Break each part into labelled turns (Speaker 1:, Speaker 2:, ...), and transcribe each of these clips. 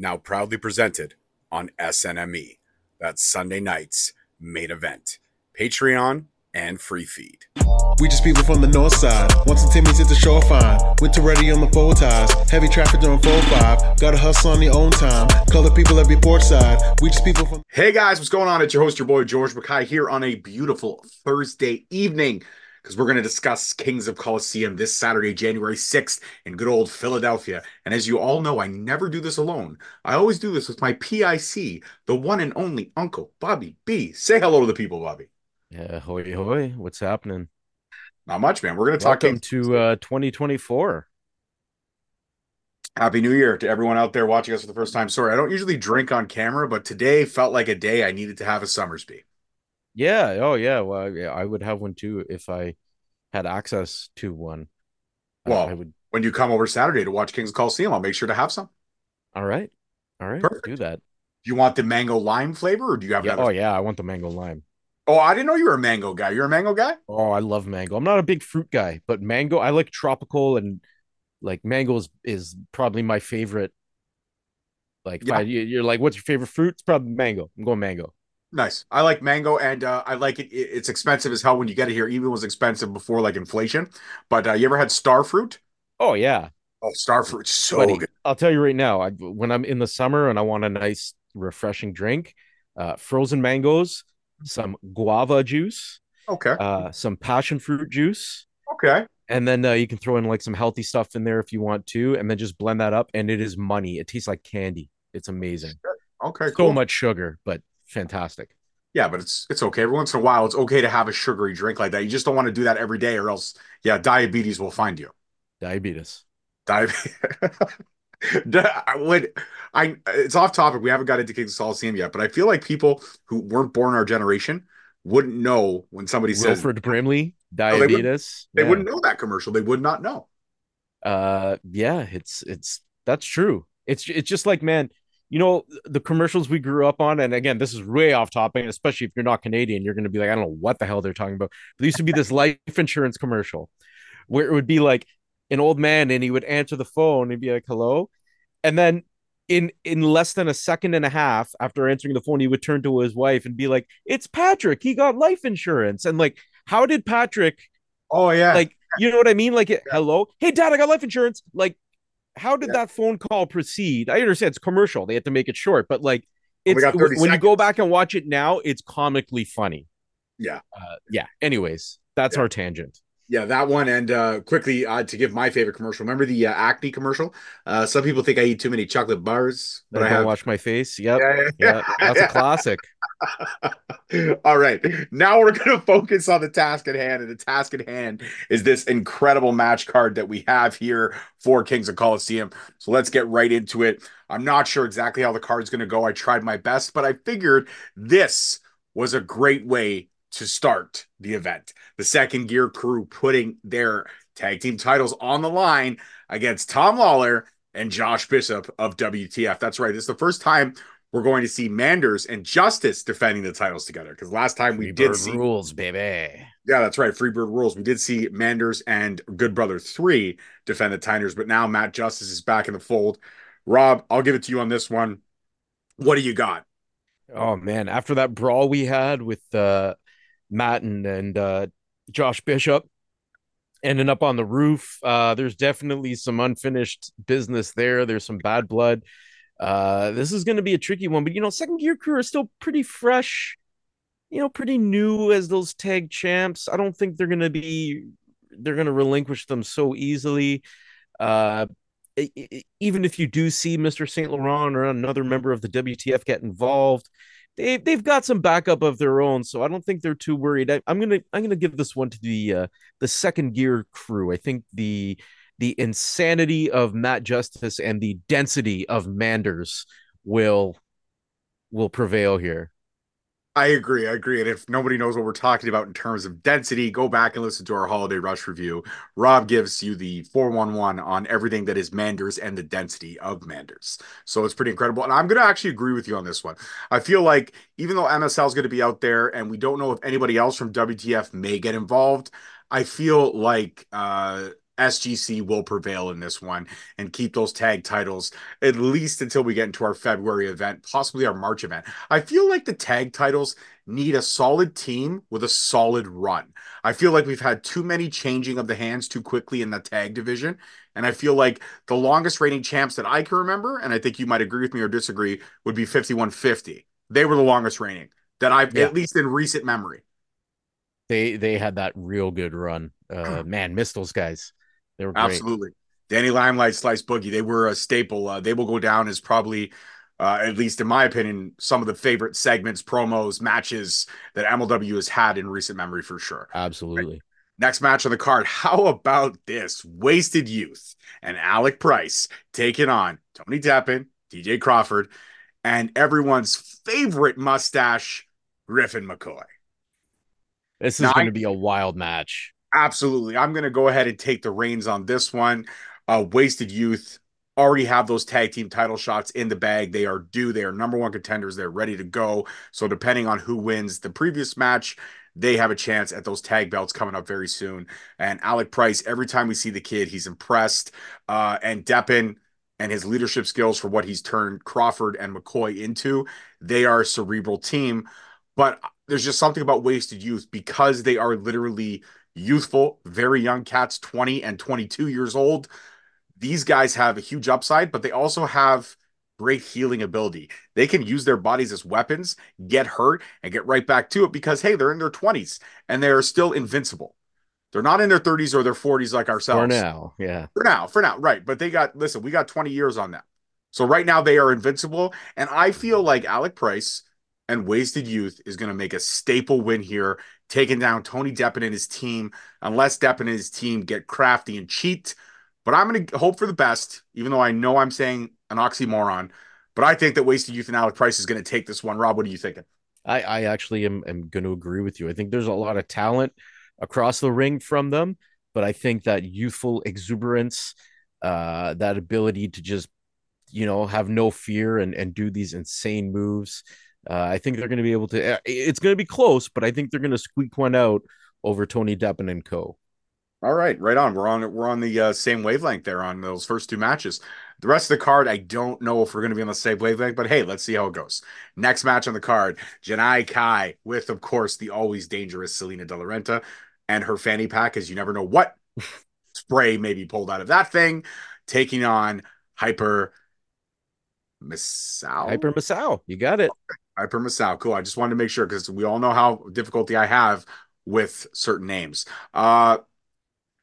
Speaker 1: now proudly presented on SNME. That's Sunday night's main event. Patreon and free feed.
Speaker 2: We just people from the north side. Once the Timmy's at the shore fine. Winter ready on the four ties. Heavy traffic during 4-5. Gotta hustle on the own time. Color people every port side. We just people from
Speaker 1: Hey guys, what's going on? It's your host, your boy George Mackay here on a beautiful Thursday evening because we're going to discuss Kings of Colosseum this Saturday, January 6th in good old Philadelphia. And as you all know, I never do this alone. I always do this with my PIC, the one and only Uncle Bobby B. Say hello to the people, Bobby.
Speaker 3: Yeah, hoy hoy, what's happening?
Speaker 1: Not much, man. We're going to talk
Speaker 3: Welcome
Speaker 1: Kings.
Speaker 3: to uh 2024.
Speaker 1: Happy New Year to everyone out there watching us for the first time. Sorry, I don't usually drink on camera, but today felt like a day I needed to have a Somersby.
Speaker 3: Yeah, oh yeah, well yeah, I would have one too if I had access to one. Uh, I-
Speaker 1: Well,
Speaker 3: I would
Speaker 1: When you come over Saturday to watch Kings of Colosseum, I'll make sure to have some.
Speaker 3: all right. All right,
Speaker 1: Perfect.
Speaker 3: do that.
Speaker 1: Do you want the mango lime flavor or do you have
Speaker 3: Yeah,
Speaker 1: another?
Speaker 3: oh yeah, I want the mango lime.
Speaker 1: Oh, I didn't know you were a mango guy. You're a mango guy?
Speaker 3: Oh, I love mango. I'm not a big fruit guy, but mango, I like tropical and like mango is, is probably my favorite. Like,
Speaker 1: Yeah.
Speaker 3: You're like, what's your favorite fruit? It's probably mango. I'm going mango.
Speaker 1: Nice. I like mango, and uh, I like it. it- It's expensive as hell when you get it here. Even was expensive before like inflation. But uh, you ever had star fruit?
Speaker 3: Oh yeah,
Speaker 1: Oh, star fruit, so
Speaker 3: buddy.
Speaker 1: good.
Speaker 3: I'll tell you right now, I, when I'm in the summer and I want a nice, refreshing drink, uh, frozen mangoes, some guava juice,
Speaker 1: Okay,
Speaker 3: uh, some passion fruit juice,
Speaker 1: okay.
Speaker 3: and then uh, you can throw in like some healthy stuff in there if you want to, and then just blend that up, and it is money. It tastes like candy. It's amazing.
Speaker 1: Okay,
Speaker 3: So
Speaker 1: cool.
Speaker 3: much sugar, but fantastic.
Speaker 1: Yeah, but it's it's okay. Every once in a while, it's okay to have a sugary drink like that. You just don't want to do that every day, or else, yeah, diabetes will find you.
Speaker 3: Diabetes.
Speaker 1: Diabetes. I would I it's off topic. We haven't got into Kings of Colosseum yet, but I feel like people who weren't born our generation wouldn't know when somebody says
Speaker 3: Wilford Brimley,
Speaker 1: they
Speaker 3: diabetes.
Speaker 1: they
Speaker 3: Yeah.
Speaker 1: wouldn't know that commercial. They would not know.
Speaker 3: uh yeah it's it's that's true it's it's just like man you know the commercials we grew up on and again this is way off topic especially if you're not canadian you're going to be like i don't know what the hell they're talking about But there used to be this life insurance commercial where it would be like an old man and he would answer the phone and be like hello and then in in less than a second and a half after answering the phone he would turn to his wife and be like it's patrick he got life insurance and like how did patrick
Speaker 1: Oh yeah.
Speaker 3: like you know what I mean? Like, hello, hey dad, I got life insurance. Like, how did
Speaker 1: Yeah.
Speaker 3: that phone call proceed? I understand it's commercial; they had to make it short, but like,
Speaker 1: it's
Speaker 3: it's
Speaker 1: got 30
Speaker 3: when you go back and watch it now, it's comically funny.
Speaker 1: Yeah.
Speaker 3: uh, yeah. Anyways, that's
Speaker 1: Yeah.
Speaker 3: our tangent.
Speaker 1: Yeah, that one. And uh, quickly uh, to give my favorite commercial. Remember the uh, acne commercial? Uh, some people think I eat too many chocolate bars, but I
Speaker 3: I
Speaker 1: have.
Speaker 3: wash my face. Yep,
Speaker 1: Yeah, yeah,
Speaker 3: yeah, that's a classic.
Speaker 1: All right. Now we're going to focus on the task at hand. And the task at hand is this incredible match card that we have here for Kings of Colosseum. So let's get right into it. I'm not sure exactly how the card's going to go. I tried my best, but I figured this was a great way to start the event. The second gear crew putting their tag team titles on the line against Tom Lawlor and Josh Bishop of WTF. That's right. This is the first time we're going to see Manders and Justice defending the titles together. Because last time we did see,
Speaker 3: rules, baby.
Speaker 1: yeah, that's right, Freebird rules. We did see Manders and Good Brother Three defend the titles, but now Matt Justice is back in the fold. Rob, I'll give it to you on this one. What do you got?
Speaker 3: Oh man, after that brawl we had with uh Matt and, uh Josh Bishop ending up on the roof, uh there's definitely some unfinished business there. There's some bad blood. Uh this is gonna be a tricky one, but you know, second gear crew are still pretty fresh, you know, pretty new as those tag champs. I don't think they're gonna be they're gonna relinquish them so easily. Uh even if you do see Mr. St. Laurent or another member of the WTF get involved, they they've got some backup of their own, so I don't think they're too worried. I, am gonna I'm gonna give this one to the uh, the second gear crew. I think the the insanity of Matt Justice and the density of Manders will will prevail here.
Speaker 1: I agree. I agree. And if nobody knows what we're talking about in terms of density, go back and listen to our holiday rush review. Rob gives you the 411 on everything that is Manders and the density of Manders. So it's pretty incredible. And I'm going to actually agree with you on this one. I feel like even though MSL is going to be out there and we don't know if anybody else from WTF may get involved, I feel like uh, SGC will prevail in this one and keep those tag titles at least until we get into our February event, possibly our March event. I feel like the tag titles need a solid team with a solid run. I feel like we've had too many changing of the hands too quickly in the tag division. And I feel like the longest reigning champs that I can remember, and I think you might agree with me or disagree, would be 5150. They were the longest reigning that I've, yeah. at least in recent memory.
Speaker 3: They they had that real good run. Uh, man, missed those guys. They were great.
Speaker 1: absolutely Danny Limelight, Slice Boogie. They were a staple. Uh, they will go down as probably, uh, at least in my opinion, some of the favorite segments, promos, matches that MLW has had in recent memory for sure.
Speaker 3: Absolutely.
Speaker 1: Right. Next match on the card. How about this? Wasted Youth and Alec Price taking on Tony Deppen, DJ Crawford, and everyone's favorite mustache, Griffin McCoy.
Speaker 3: This is going to be a wild match.
Speaker 1: Absolutely. I'm going to go ahead and take the reins on this one. Uh, Wasted Youth already have those tag team title shots in the bag. They are due. They are number one contenders. They're ready to go. So, depending on who wins the previous match, they have a chance at those tag belts coming up very soon. And Alec Price, every time we see the kid, he's impressed. Uh, and Deppen and his leadership skills for what he's turned Crawford and McCoy into, they are a cerebral team. But there's just something about wasted youth because they are literally youthful, very young cats, 20 and 22 years old. These guys have a huge upside, but they also have great healing ability. They can use their bodies as weapons, get hurt, and get right back to it because, hey, they're in their 20s and they're still invincible. They're not in their 30s or their 40s like ourselves.
Speaker 3: For now, yeah.
Speaker 1: For now, for now, right. But they got, listen, we got 20 years on them. So right now they are invincible. And I feel like Alec Price and Wasted Youth is going to make a staple win here, taking down Tony Deppen and his team, unless Deppen and his team get crafty and cheat. But I'm going to hope for the best, even though I know I'm saying an oxymoron. But I think that Wasted Youth and Alec Price is going to take this one. Rob, what are you thinking?
Speaker 3: I, I actually am, am going to agree with you. I think there's a lot of talent across the ring from them, but I think that youthful exuberance, uh, that ability to just, you know, have no fear and, and do these insane moves. Uh, I think they're going to be able to. Uh, it's going to be close, but I think they're going to squeak one out over Tony Deppen and Co.
Speaker 1: All right, right on. We're on we're on the uh, same wavelength there on those first two matches. The rest of the card, I don't know if we're going to be on the same wavelength, but hey, let's see how it goes. Next match on the card, Janai Kai with, of course, the always dangerous Salina De La Renta and her fanny pack, as you never know what spray may be pulled out of that thing, taking on Hyper Misao.
Speaker 3: Hyper Misao, you got it.
Speaker 1: Hyper Misao, cool. I just wanted to make sure because we all know how difficulty I have with certain names. Uh,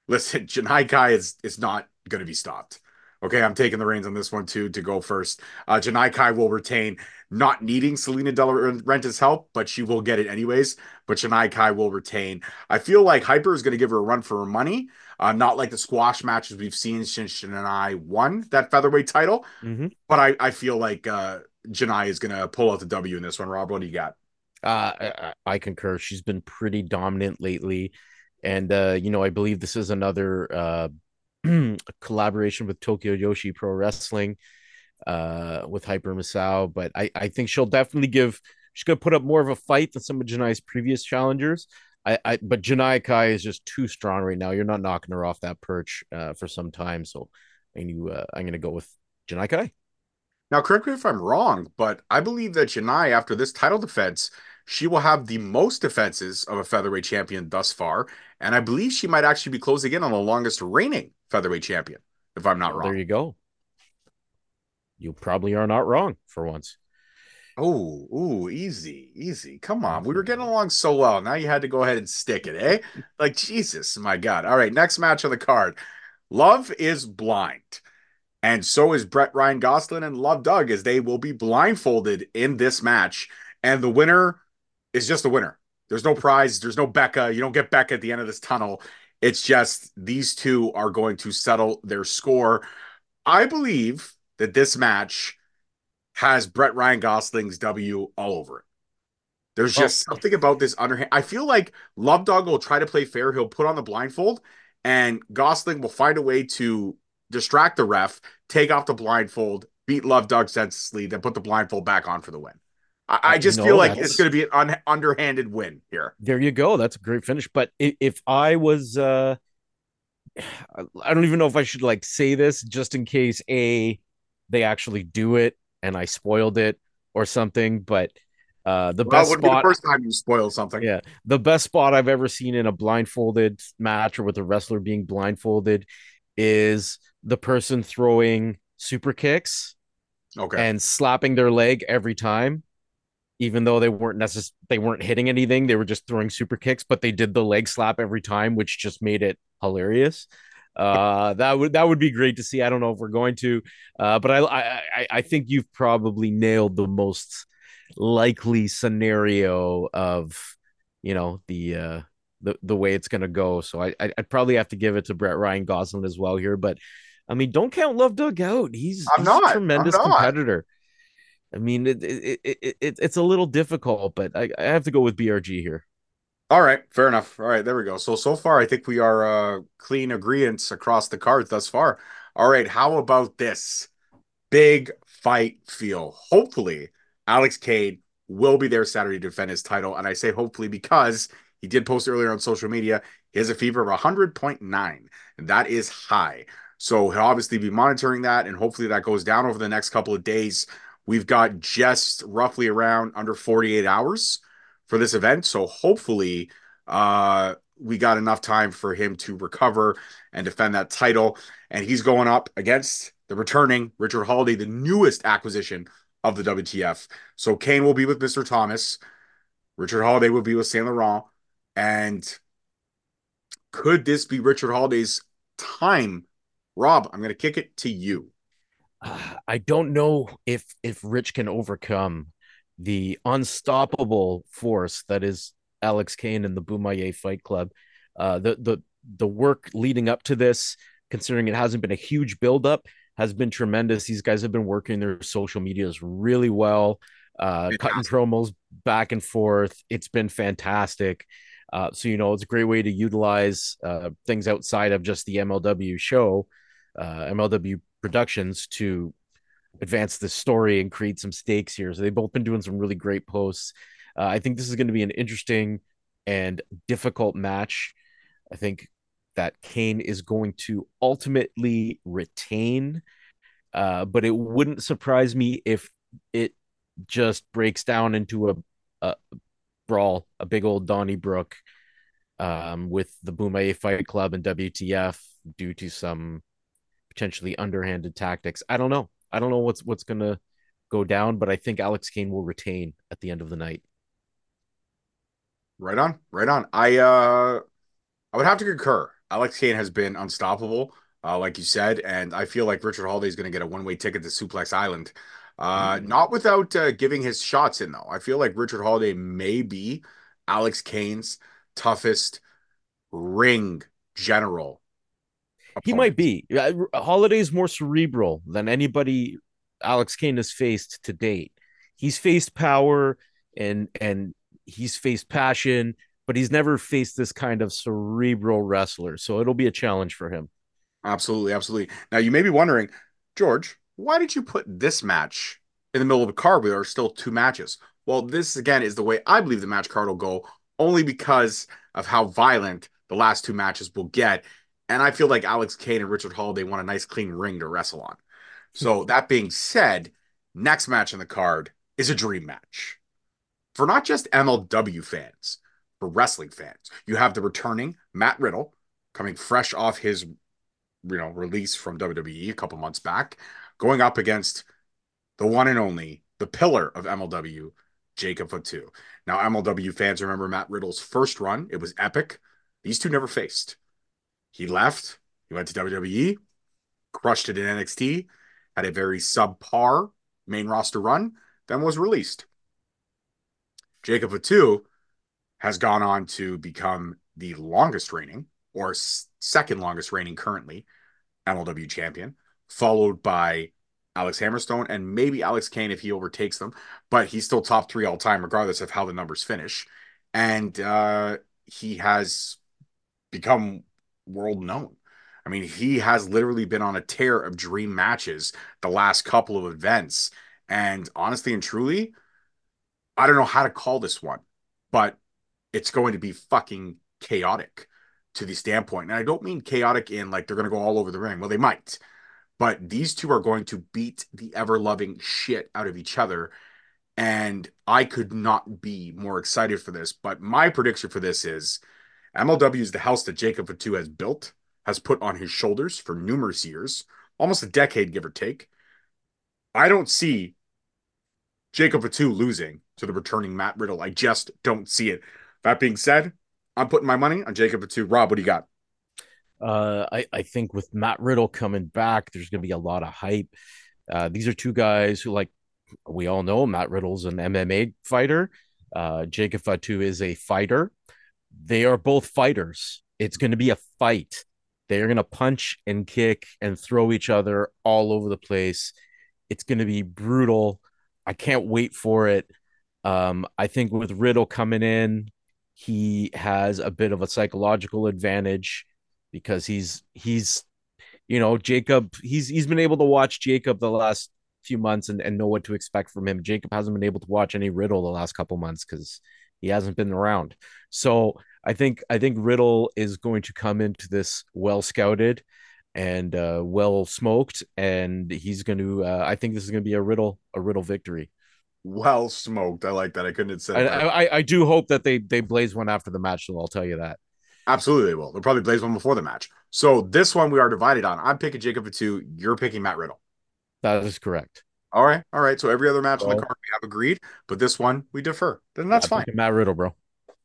Speaker 1: listen, Janai Kai is is not going to be stopped. Okay, I'm taking the reins on this one too to go first. Uh, Janai Kai will retain, not needing Salina De Renta's help, but she will get it anyways. But Janai Kai will retain. I feel like Hyper is going to give her a run for her money. Uh, not like the squash matches we've seen since Janai won that featherweight title. Mm-hmm. But I, I feel like uh, Janai is going to pull out the W in this one. Rob, what do you got?
Speaker 3: Uh, I, I concur. She's been pretty dominant lately. And, uh, you know, I believe this is another uh, collaboration with Tokyo Joshi Pro Wrestling uh, with Hyper Misao. But I, I think she'll definitely give, she's going to put up more of a fight than some of Janai's previous challengers. I, I but Janai Kai is just too strong right now. You're not knocking her off that perch uh, for some time. So and you, uh, I'm going to go with Janai Kai.
Speaker 1: Now, correct me if I'm wrong, but I believe that Janai, after this title defense, she will have the most defenses of a featherweight champion thus far. And I believe she might actually be closing in on the longest reigning featherweight champion, if I'm not wrong.
Speaker 3: There you go. You probably are not wrong for once.
Speaker 1: Oh, ooh, easy, easy. Come on. We were getting along so well. Now you had to go ahead and stick it, eh? like, Jesus, my God. All right, next match on the card. Love is blind. And so is Brett Ryan Gosselin and Love Doug, as they will be blindfolded in this match. And the winner is just the winner. There's no prize. There's no Becca. You don't get Becca at the end of this tunnel. It's just these two are going to settle their score. I believe that this match has Brett Ryan Gosselin's W all over it. There's oh. just oh. something about this underhand. I feel like Love Dog will try to play fair. He'll put on the blindfold, and Gosling will find a way to distract the ref, take off the blindfold, beat Love Dog senselessly, then put the blindfold back on for the win. I, I just feel like it's going to be an un- underhanded win here.
Speaker 3: There you go. That's a great finish. But if, if I was, uh, I don't even know if I should like say this just in case a they actually do it and I spoiled it or something, but uh, the well, best spot. Be the
Speaker 1: first time you spoil something.
Speaker 3: Yeah, the best spot I've ever seen in a blindfolded match or with a wrestler being blindfolded is the person throwing super kicks,
Speaker 1: okay,
Speaker 3: and slapping their leg every time, even though they weren't necess- they weren't hitting anything. They were just throwing super kicks, but they did the leg slap every time, which just made it hilarious. Uh, that would that would be great to see. I don't know if we're going to, uh, but I, I I think you've probably nailed the most likely scenario of you know the uh the the way it's gonna go. So I I'd probably have to give it to Brett Ryan Gosselin as well here, but I mean, don't count Love Doug out. He's, he's a tremendous competitor. I mean, it, it, it, it, it's a little difficult, but I, I have to go with BRG here.
Speaker 1: All right, fair enough. All right, there we go. So so far, I think we are uh clean agreements across the cards thus far. All right, how about this big fight feel? Hopefully, Alex Kane will be there Saturday to defend his title. And I say hopefully because he did post earlier on social media, he has a fever of 100.9, and that is high. So he'll obviously be monitoring that, and hopefully that goes down over the next couple of days. We've got just roughly around under 48 hours for this event. So hopefully, uh, we got enough time for him to recover and defend that title. And he's going up against the returning Richard Holliday, the newest acquisition of the WTF. So Kane will be with Mr. Thomas. Richard Holliday will be with Saint Laurent. And could this be Richard Holliday's time? Rob, I'm going to kick it to you.
Speaker 3: Uh, I don't know if if Rich can overcome the unstoppable force that is Alex Kane and the Bomaye Fight Club. Uh, the the the work leading up to this, considering it hasn't been a huge buildup, has been tremendous. These guys have been working their social medias really well, uh, cutting promos back and forth. It's been fantastic. Uh, so you know, it's a great way to utilize uh, things outside of just the MLW show, uh, MLW Productions to advance the story and create some stakes here. So they've both been doing some really great posts. Uh, I think this is going to be an interesting and difficult match. I think that Kane is going to ultimately retain. Uh, but it wouldn't surprise me if it just breaks down into a, a brawl, a big old Donnybrook um, with the Bomaye Fight Club and WTF due to some potentially underhanded tactics. I don't know. I don't know what's what's gonna go down, but I think Alex Kane will retain at the end of the night.
Speaker 1: Right on, right on. I uh I would have to concur. Alex Kane has been unstoppable, uh, like you said, and I feel like Richard Holliday is going to get a one way ticket to Suplex Island. Uh, mm-hmm. Not without uh, giving his shots in, though. I feel like Richard Holliday may be Alex Kane's toughest ring general.
Speaker 3: Opponent. He might be. Holliday is more cerebral than anybody Alex Kane has faced to date. He's faced power and and he's faced passion but he's never faced this kind of cerebral wrestler. So it'll be a challenge for him.
Speaker 1: Absolutely, absolutely. Now you may be wondering, George, why did you put this match in the middle of a card where there are still two matches? Well, this again is the way I believe the match card will go, only because of how violent the last two matches will get. And I feel like Alex Kane and Richard Hall, they want a nice clean ring to wrestle on. So hmm. that being said, next match in the card is a dream match. For not just MLW fans, for wrestling fans. You have the returning Matt Riddle coming fresh off his you know release from WWE a couple months back, going up against the one and only the pillar of MLW, Jacob Fatu. Now MLW fans remember Matt Riddle's first run; it was epic. These two never faced. He left. He went to WWE, crushed it in NXT, had a very subpar main roster run, then was released. Jacob Fatu has gone on to become the longest reigning or second longest reigning currently MLW champion, followed by Alex Hammerstone and maybe Alex Kane if he overtakes them, but he's still top three all time, regardless of how the numbers finish. And uh, he has become world known. I mean, he has literally been on a tear of dream matches the last couple of events. And honestly and truly, I don't know how to call this one, but it's going to be fucking chaotic to the standpoint. And I don't mean chaotic in like they're going to go all over the ring. Well, they might, but these two are going to beat the ever loving shit out of each other. And I could not be more excited for this. But my prediction for this is MLW is the house that Jacob Fatu has built, has put on his shoulders for numerous years, almost a decade, give or take. I don't see Jacob Fatu losing to the returning Matt Riddle. I just don't see it. That being said, I'm putting my money on Jacob Fatu. Rob, what do you got?
Speaker 3: Uh, I, I think with Matt Riddle coming back, there's going to be a lot of hype. Uh, these are two guys who, like we all know, Matt Riddle's an MMA fighter. Uh, Jacob Fatu is a fighter. They are both fighters. It's going to be a fight. They are going to punch and kick and throw each other all over the place. It's going to be brutal. I can't wait for it. Um, I think with Riddle coming in, he has a bit of a psychological advantage because he's he's you know Jacob he's he's been able to watch Jacob the last few months and, and know what to expect from him. Jacob hasn't been able to watch any Riddle the last couple months because he hasn't been around. So I think I think Riddle is going to come into this well scouted and uh, well smoked, and he's going to. Uh, I think this is going to be a Riddle a Riddle victory.
Speaker 1: Well smoked. I like that. I couldn't have said.
Speaker 3: I, I, I do hope that they they blaze one after the match. So I'll tell you that.
Speaker 1: Absolutely, they will. They'll probably blaze one before the match. So this one we are divided on. I'm picking Jacob Fatu. You're picking Matt Riddle.
Speaker 3: That is correct.
Speaker 1: All right, all right. So every other match on the card we have agreed, but this one we defer. Then that's fine.
Speaker 3: Matt Riddle, bro.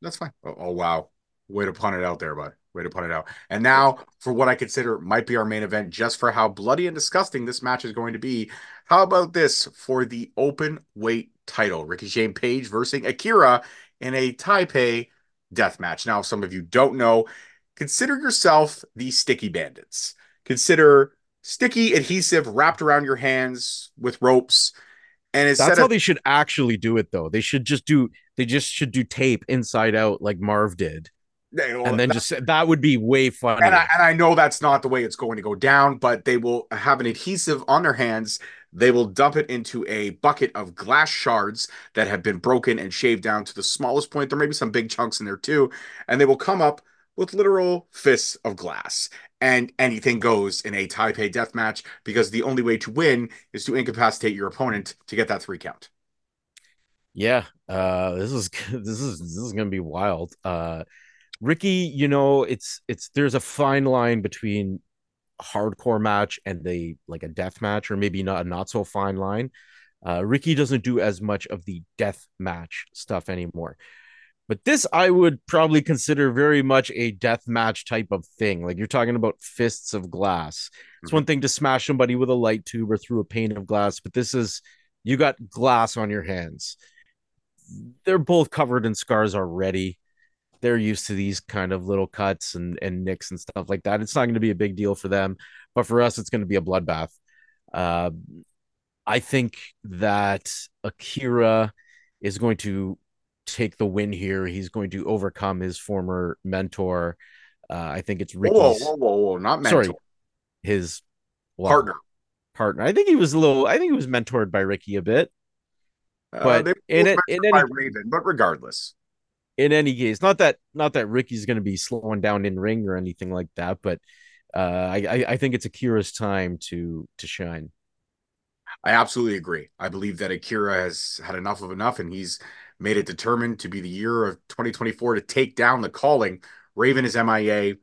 Speaker 1: That's fine. Oh, oh wow, way to punt it out there, bud. Way to punt it out. And now for what I consider might be our main event, just for how bloody and disgusting this match is going to be. How about this for the open weight title? Ricky Shane Page versus Akira in a Taipei death match. Now, if some of you don't know, consider yourself the Sticky Bandits. Consider sticky adhesive wrapped around your hands with ropes. And
Speaker 3: that's how of, they should actually do it, though. They should just do they just should do tape inside out like Marv did. Well, and then that, just that would be way fun.
Speaker 1: And I, and I know that's not the way it's going to go down, but they will have an adhesive on their hands. They will dump it into a bucket of glass shards that have been broken and shaved down to the smallest point. There may be some big chunks in there too. And they will come up with literal fists of glass. And anything goes in a Taipei death match because the only way to win is to incapacitate your opponent to get that three count.
Speaker 3: Yeah, uh, this is this is this is gonna be wild. Uh, Ricky, you know, it's it's there's a fine line between hardcore match and a like a death match, or maybe not a not so fine line. Uh, Ricky doesn't do as much of the death match stuff anymore. But this I would probably consider very much a death match type of thing. Like you're talking about fists of glass. It's mm-hmm. one thing to smash somebody with a light tube or through a pane of glass, but this is you got glass on your hands. They're both covered in scars already. They're used to these kind of little cuts and, and nicks and stuff like that. It's not going to be a big deal for them, but for us, it's going to be a bloodbath. Uh, I think that Akira is going to take the win here. He's going to overcome his former mentor. Uh, I think it's Ricky's.
Speaker 1: Whoa, whoa, whoa, whoa. not mentor. Sorry,
Speaker 3: his
Speaker 1: well, partner.
Speaker 3: Partner. I think he was a little. I think he was mentored by Ricky a bit. Uh, but uh, in it, in any,
Speaker 1: Raven, but regardless,
Speaker 3: in any case, not that not that Ricky's going to be slowing down in ring or anything like that, but uh, I I think it's Akira's time to to shine.
Speaker 1: I absolutely agree. I believe that Akira has had enough of enough, and he's made it determined to be the year of 2024 to take down the calling. Raven is MIA.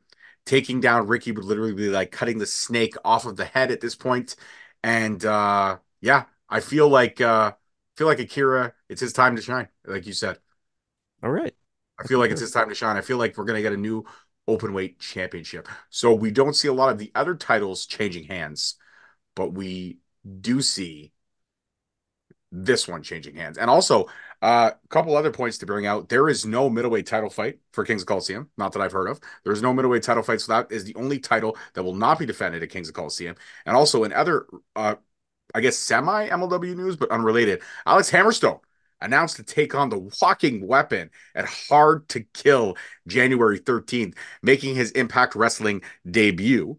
Speaker 1: Taking down Ricky would literally be like cutting the snake off of the head at this point. And uh yeah, I feel like uh feel like Akira, it's his time to shine, like you said.
Speaker 3: All right.
Speaker 1: I feel like it's his time to shine. I feel like we're gonna get a new open weight championship. So we don't see a lot of the other titles changing hands, but we do see this one changing hands. And also, a uh, couple other points to bring out. There is no middleweight title fight for Kings of Colosseum, not that I've heard of. There's no middleweight title fight, so that is the only title that will not be defended at Kings of Colosseum. And also, in other, uh, I guess, semi MLW news, but unrelated, Alex Hammerstone announced to take on the walking weapon at Hard to Kill January 13th, making his Impact Wrestling debut.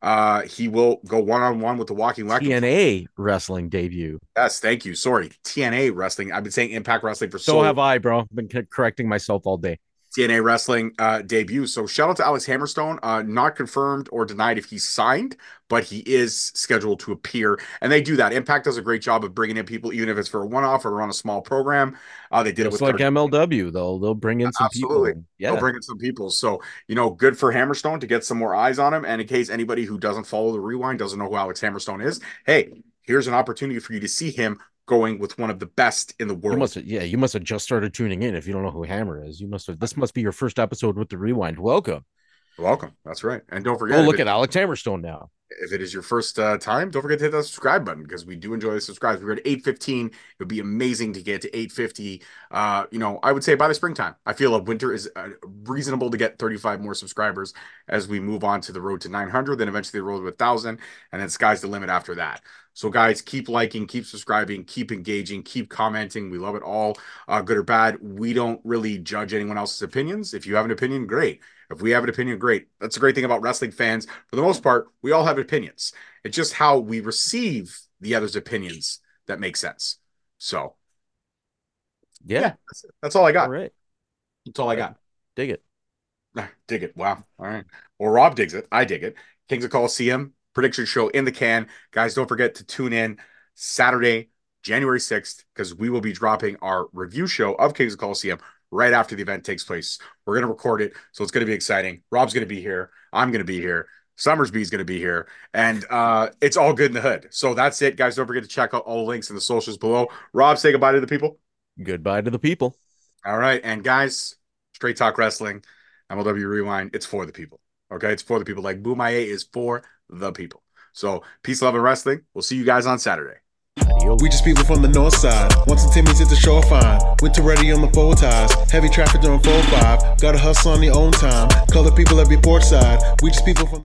Speaker 1: Uh, he will go one on one with the Walking Weapon.
Speaker 3: TNA wrestling debut.
Speaker 1: Yes, thank you. Sorry, TNA wrestling. I've been saying Impact Wrestling for
Speaker 3: so. So have I, bro. I've been correcting myself all day.
Speaker 1: TNA Wrestling uh, debut. So shout out to Alex Hammerstone. Uh, not confirmed or denied if he's signed, but he is scheduled to appear, and they do that. Impact does a great job of bringing in people, even if it's for a one-off or on a small program. Uh, they did it with
Speaker 3: like MLW. They'll they'll bring in some
Speaker 1: Absolutely.
Speaker 3: people. Yeah,
Speaker 1: They'll bring in some people. So, you know, good for Hammerstone to get some more eyes on him. And in case anybody who doesn't follow the rewind doesn't know who Alex Hammerstone is, hey, here's an opportunity for you to see him going with one of the best in the
Speaker 3: you
Speaker 1: world.
Speaker 3: must have, yeah you must have just started tuning in if you don't know who Hammer is. You must have this must be your first episode with the rewind. Welcome.
Speaker 1: Welcome. That's right. And don't forget,
Speaker 3: Oh, look
Speaker 1: it-
Speaker 3: at Alex Hammerstone now.
Speaker 1: if it is your first uh, time, don't forget to hit that subscribe button because we do enjoy the subscribes. We're at 815. It would be amazing to get to 850. Uh, you know, I would say by the springtime. I feel a winter is uh, reasonable to get 35 more subscribers as we move on to the road to 900, then eventually the road to 1,000, and then sky's the limit after that. So, guys, keep liking, keep subscribing, keep engaging, keep commenting. We love it all, uh, good or bad. We don't really judge anyone else's opinions. If you have an opinion, great. If we have an opinion, great. That's the great thing about wrestling fans. For the most part, we all have opinions. It's just how we receive the other's opinions that makes sense. So,
Speaker 3: Yeah.
Speaker 1: yeah, that's, that's all I got.
Speaker 3: All right.
Speaker 1: That's all I got.
Speaker 3: Dig it.
Speaker 1: Ah, Dig it. Wow. All right. Well, Rob digs it. I dig it. Kings of Colosseum prediction show in the can. Guys, don't forget to tune in Saturday, January 6th, because we will be dropping our review show of Kings of Colosseum right after the event takes place. We're going to record it, so it's going to be exciting. Rob's going to be here. I'm going to be here. Somersby's going to be here, and uh, it's all good in the hood. So that's it, guys. Don't forget to check out all the links in the socials below. Rob, say goodbye to the people.
Speaker 3: Goodbye to the people.
Speaker 1: All right, and guys, Straight Talk Wrestling, MLW Rewind, it's for the people. Okay, it's for the people. Like Bomaye is for the people. So peace, love, and wrestling. We'll see you guys on Saturday.
Speaker 2: We just people from the north side. Once the Timmy's at the shore fine. Winter ready on the four ties. Heavy traffic during 4-5. Gotta hustle on the own time. Color people every port side. We just people from